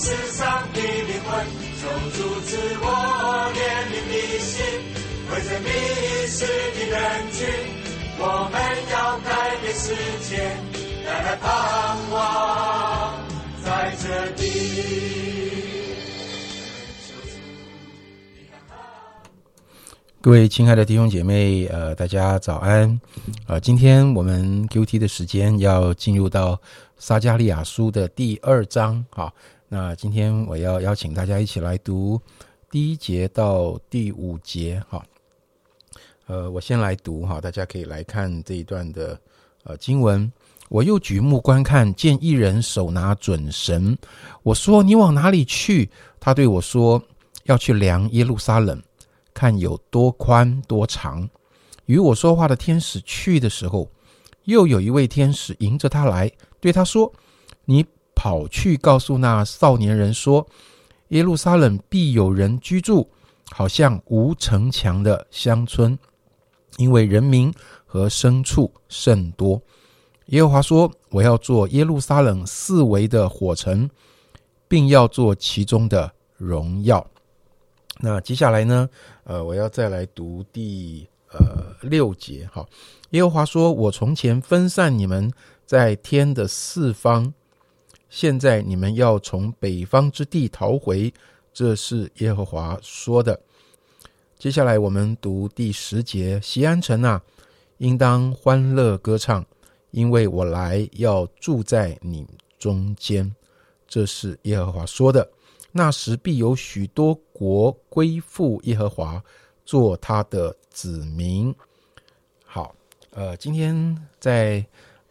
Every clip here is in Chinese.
世上的灵魂，求主赐我怜悯的心，为这迷失的人群，我们要改变世界，带来盼望在这里。各位亲爱的弟兄姐妹，呃，大家早安。呃，今天我们 Q T 的时间要进入到撒加利亚书的第二章。好，那今天我要邀请大家一起来读第一节到第五节。哈，呃，我先来读哈，大家可以来看这一段的呃经文。我又举目观看，见一人手拿准绳。我说：“你往哪里去？”他对我说：“要去量耶路撒冷。”看有多宽多长。与我说话的天使去的时候，又有一位天使迎着他来，对他说：“你跑去告诉那少年人说，耶路撒冷必有人居住，好像无城墙的乡村，因为人民和牲畜甚多。”耶和华说：“我要做耶路撒冷四围的火城，并要做其中的荣耀。”那接下来呢？呃，我要再来读第呃六节。哈，耶和华说：“我从前分散你们在天的四方，现在你们要从北方之地逃回。”这是耶和华说的。接下来我们读第十节：“西安城啊，应当欢乐歌唱，因为我来要住在你中间。”这是耶和华说的。那时必有许多国归附耶和华，做他的子民。好，呃，今天在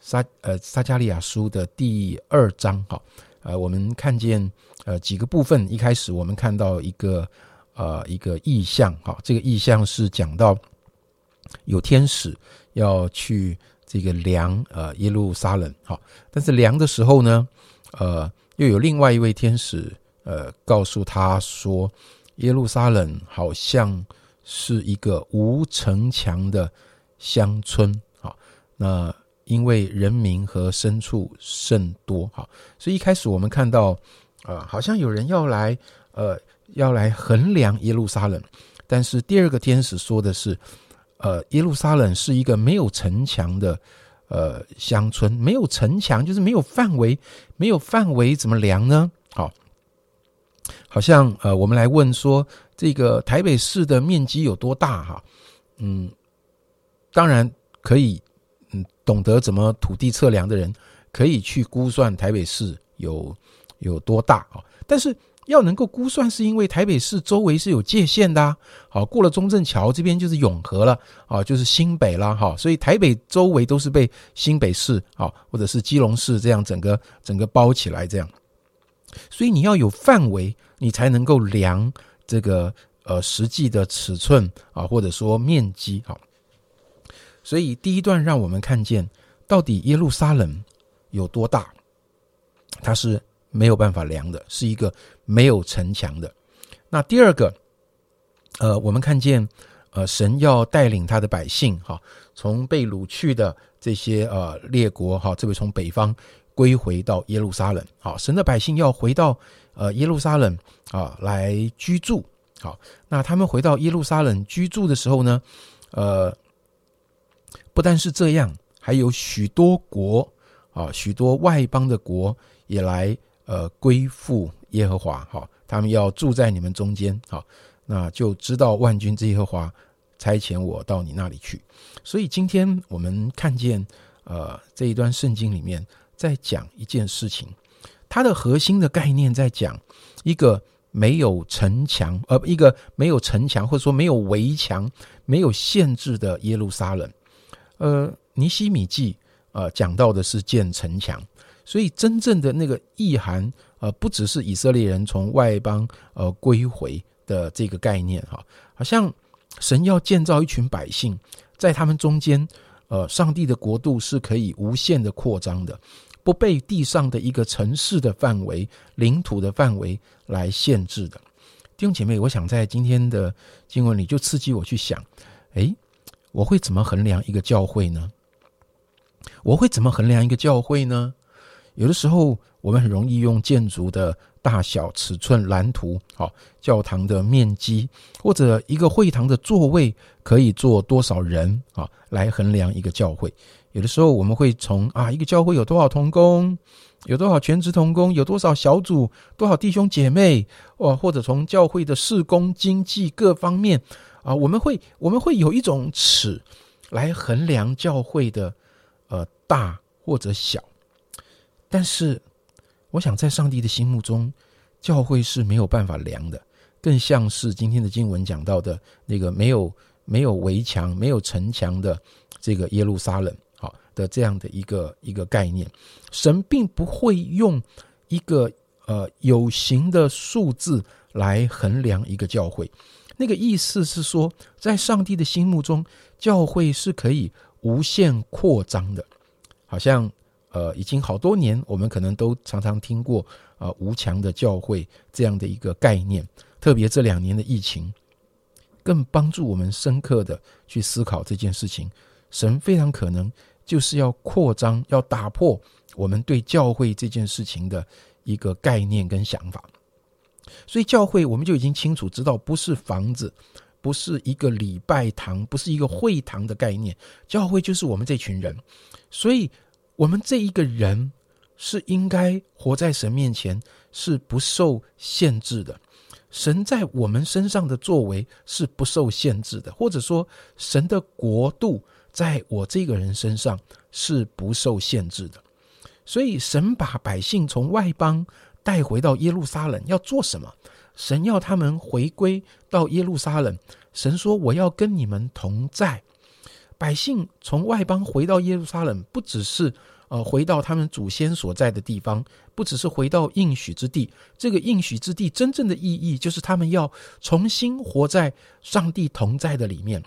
撒呃撒加利亚书的第二章，哈，呃，我们看见呃几个部分。一开始我们看到一个呃一个意象，哈，这个意象是讲到有天使要去这个量呃耶路撒冷，哈，但是量的时候呢，呃，又有另外一位天使。呃，告诉他说，耶路撒冷好像是一个无城墙的乡村，好，那因为人民和牲畜甚多，好，所以一开始我们看到，呃，好像有人要来，呃，要来衡量耶路撒冷，但是第二个天使说的是，呃，耶路撒冷是一个没有城墙的，呃，乡村，没有城墙就是没有范围，没有范围怎么量呢？好。好像呃，我们来问说，这个台北市的面积有多大？哈，嗯，当然可以，懂得怎么土地测量的人可以去估算台北市有有多大啊。但是要能够估算，是因为台北市周围是有界限的啊。好，过了中正桥这边就是永和了啊，就是新北了哈。所以台北周围都是被新北市啊，或者是基隆市这样整个整个包起来这样。所以你要有范围。你才能够量这个呃实际的尺寸啊，或者说面积好。所以第一段让我们看见到底耶路撒冷有多大，它是没有办法量的，是一个没有城墙的。那第二个，呃，我们看见呃神要带领他的百姓哈，从被掳去的这些呃列国哈，这位从北方归回到耶路撒冷，好，神的百姓要回到。呃，耶路撒冷啊，来居住。好，那他们回到耶路撒冷居住的时候呢，呃，不但是这样，还有许多国啊，许多外邦的国也来呃归附耶和华。哈，他们要住在你们中间。好，那就知道万军之耶和华差遣我到你那里去。所以今天我们看见呃这一段圣经里面在讲一件事情。它的核心的概念在讲一个没有城墙，呃，一个没有城墙或者说没有围墙、没有限制的耶路撒冷。呃，尼西米记呃讲到的是建城墙，所以真正的那个意涵，呃，不只是以色列人从外邦呃归回的这个概念哈，好像神要建造一群百姓，在他们中间，呃，上帝的国度是可以无限的扩张的。不被地上的一个城市的范围、领土的范围来限制的弟兄姐妹，我想在今天的经文里就刺激我去想：哎，我会怎么衡量一个教会呢？我会怎么衡量一个教会呢？有的时候，我们很容易用建筑的大小、尺寸、蓝图，好，教堂的面积，或者一个会堂的座位可以坐多少人啊，来衡量一个教会。有的时候我们会从啊，一个教会有多少童工，有多少全职童工，有多少小组，多少弟兄姐妹，哦，或者从教会的事工、经济各方面啊，我们会我们会有一种尺来衡量教会的呃大或者小。但是，我想在上帝的心目中，教会是没有办法量的，更像是今天的经文讲到的那个没有没有围墙、没有城墙的这个耶路撒冷，好，的这样的一个一个概念。神并不会用一个呃有形的数字来衡量一个教会，那个意思是说，在上帝的心目中，教会是可以无限扩张的，好像。呃，已经好多年，我们可能都常常听过啊“无墙的教会”这样的一个概念。特别这两年的疫情，更帮助我们深刻的去思考这件事情。神非常可能就是要扩张，要打破我们对教会这件事情的一个概念跟想法。所以，教会我们就已经清楚知道，不是房子，不是一个礼拜堂，不是一个会堂的概念。教会就是我们这群人，所以。我们这一个人是应该活在神面前，是不受限制的。神在我们身上的作为是不受限制的，或者说，神的国度在我这个人身上是不受限制的。所以，神把百姓从外邦带回到耶路撒冷要做什么？神要他们回归到耶路撒冷。神说：“我要跟你们同在。”百姓从外邦回到耶路撒冷，不只是呃回到他们祖先所在的地方，不只是回到应许之地。这个应许之地真正的意义，就是他们要重新活在上帝同在的里面。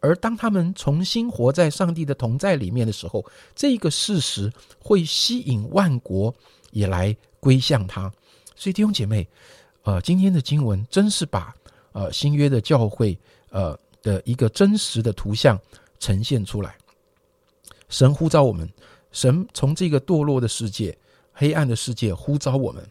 而当他们重新活在上帝的同在里面的时候，这个事实会吸引万国也来归向他。所以弟兄姐妹，呃，今天的经文真是把呃新约的教会呃的一个真实的图像。呈现出来，神呼召我们，神从这个堕落的世界、黑暗的世界呼召我们，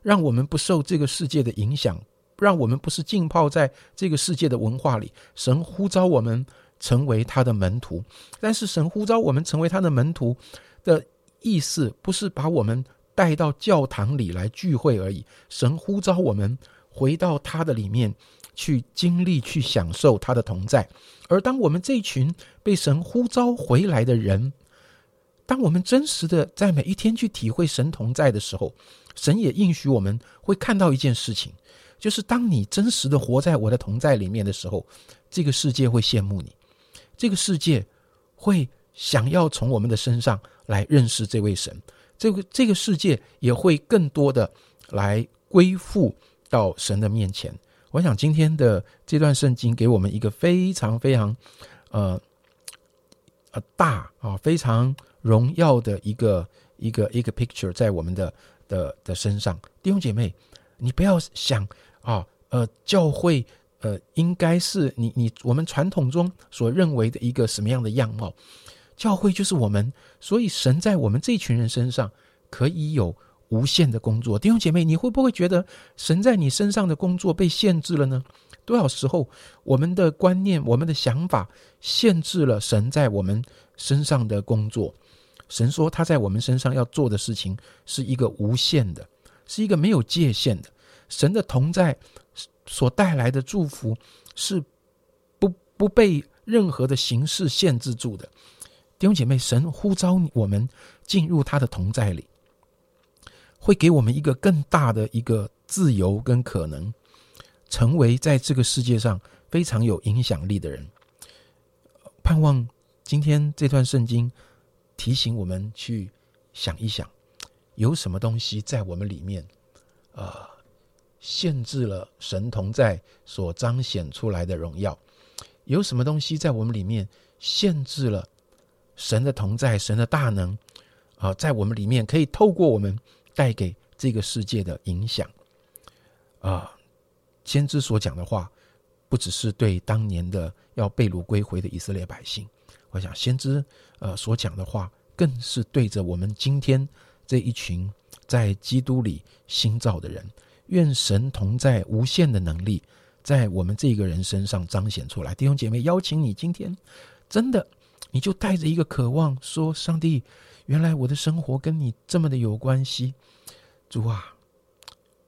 让我们不受这个世界的影响，让我们不是浸泡在这个世界的文化里。神呼召我们成为他的门徒，但是神呼召我们成为他的门徒的意思，不是把我们带到教堂里来聚会而已。神呼召我们回到他的里面。去经历、去享受他的同在，而当我们这群被神呼召回来的人，当我们真实的在每一天去体会神同在的时候，神也应许我们会看到一件事情，就是当你真实的活在我的同在里面的时候，这个世界会羡慕你，这个世界会想要从我们的身上来认识这位神，这个这个世界也会更多的来归附到神的面前。我想今天的这段圣经给我们一个非常非常，呃，呃大啊非常荣耀的一个一个一个 picture 在我们的的的身上，弟兄姐妹，你不要想啊，呃，教会呃应该是你你我们传统中所认为的一个什么样的样貌？教会就是我们，所以神在我们这群人身上可以有。无限的工作，弟兄姐妹，你会不会觉得神在你身上的工作被限制了呢？多少时候，我们的观念、我们的想法限制了神在我们身上的工作。神说他在我们身上要做的事情是一个无限的，是一个没有界限的。神的同在所带来的祝福是不不被任何的形式限制住的。弟兄姐妹，神呼召我们进入他的同在里。会给我们一个更大的一个自由跟可能，成为在这个世界上非常有影响力的人。盼望今天这段圣经提醒我们去想一想，有什么东西在我们里面，呃，限制了神同在所彰显出来的荣耀？有什么东西在我们里面限制了神的同在、神的大能？啊，在我们里面可以透过我们。带给这个世界的影响，啊，先知所讲的话，不只是对当年的要被掳归回的以色列百姓，我想先知呃所讲的话，更是对着我们今天这一群在基督里新造的人。愿神同在无限的能力，在我们这个人身上彰显出来。弟兄姐妹，邀请你今天真的，你就带着一个渴望，说：上帝，原来我的生活跟你这么的有关系。主啊，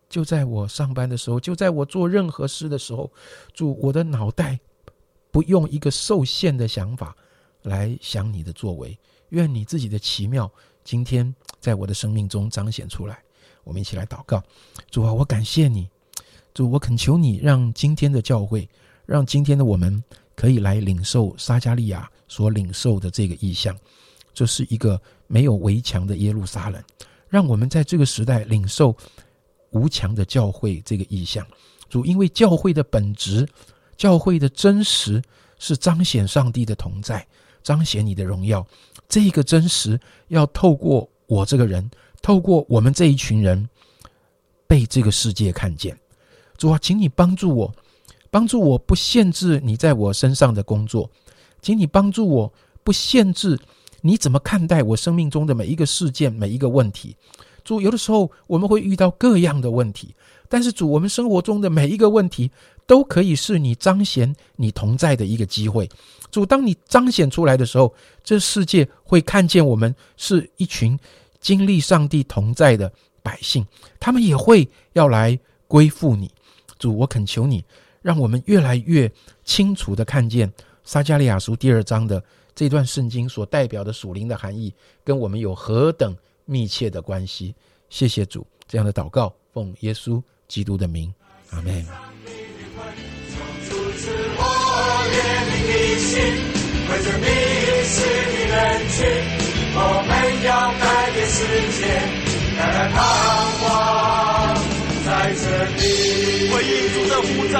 就在我上班的时候，就在我做任何事的时候，主，我的脑袋不用一个受限的想法来想你的作为。愿你自己的奇妙，今天在我的生命中彰显出来。我们一起来祷告，主啊，我感谢你，主，我恳求你，让今天的教会，让今天的我们，可以来领受撒加利亚所领受的这个意象，这是一个没有围墙的耶路撒冷，让我们在这个时代领受无墙的教会这个意象。主，因为教会的本质，教会的真实是彰显上帝的同在，彰显你的荣耀。这个真实要透过我这个人。透过我们这一群人被这个世界看见，主啊，请你帮助我，帮助我不限制你在我身上的工作，请你帮助我不限制你怎么看待我生命中的每一个事件、每一个问题。主，有的时候我们会遇到各样的问题，但是主，我们生活中的每一个问题都可以是你彰显你同在的一个机会。主，当你彰显出来的时候，这世界会看见我们是一群。经历上帝同在的百姓，他们也会要来归附你，主，我恳求你，让我们越来越清楚的看见撒加利亚书第二章的这段圣经所代表的属灵的含义，跟我们有何等密切的关系。谢谢主，这样的祷告，奉耶稣基督的名，阿门。我们要改变世界，带来盼望在这里。回应主的呼召，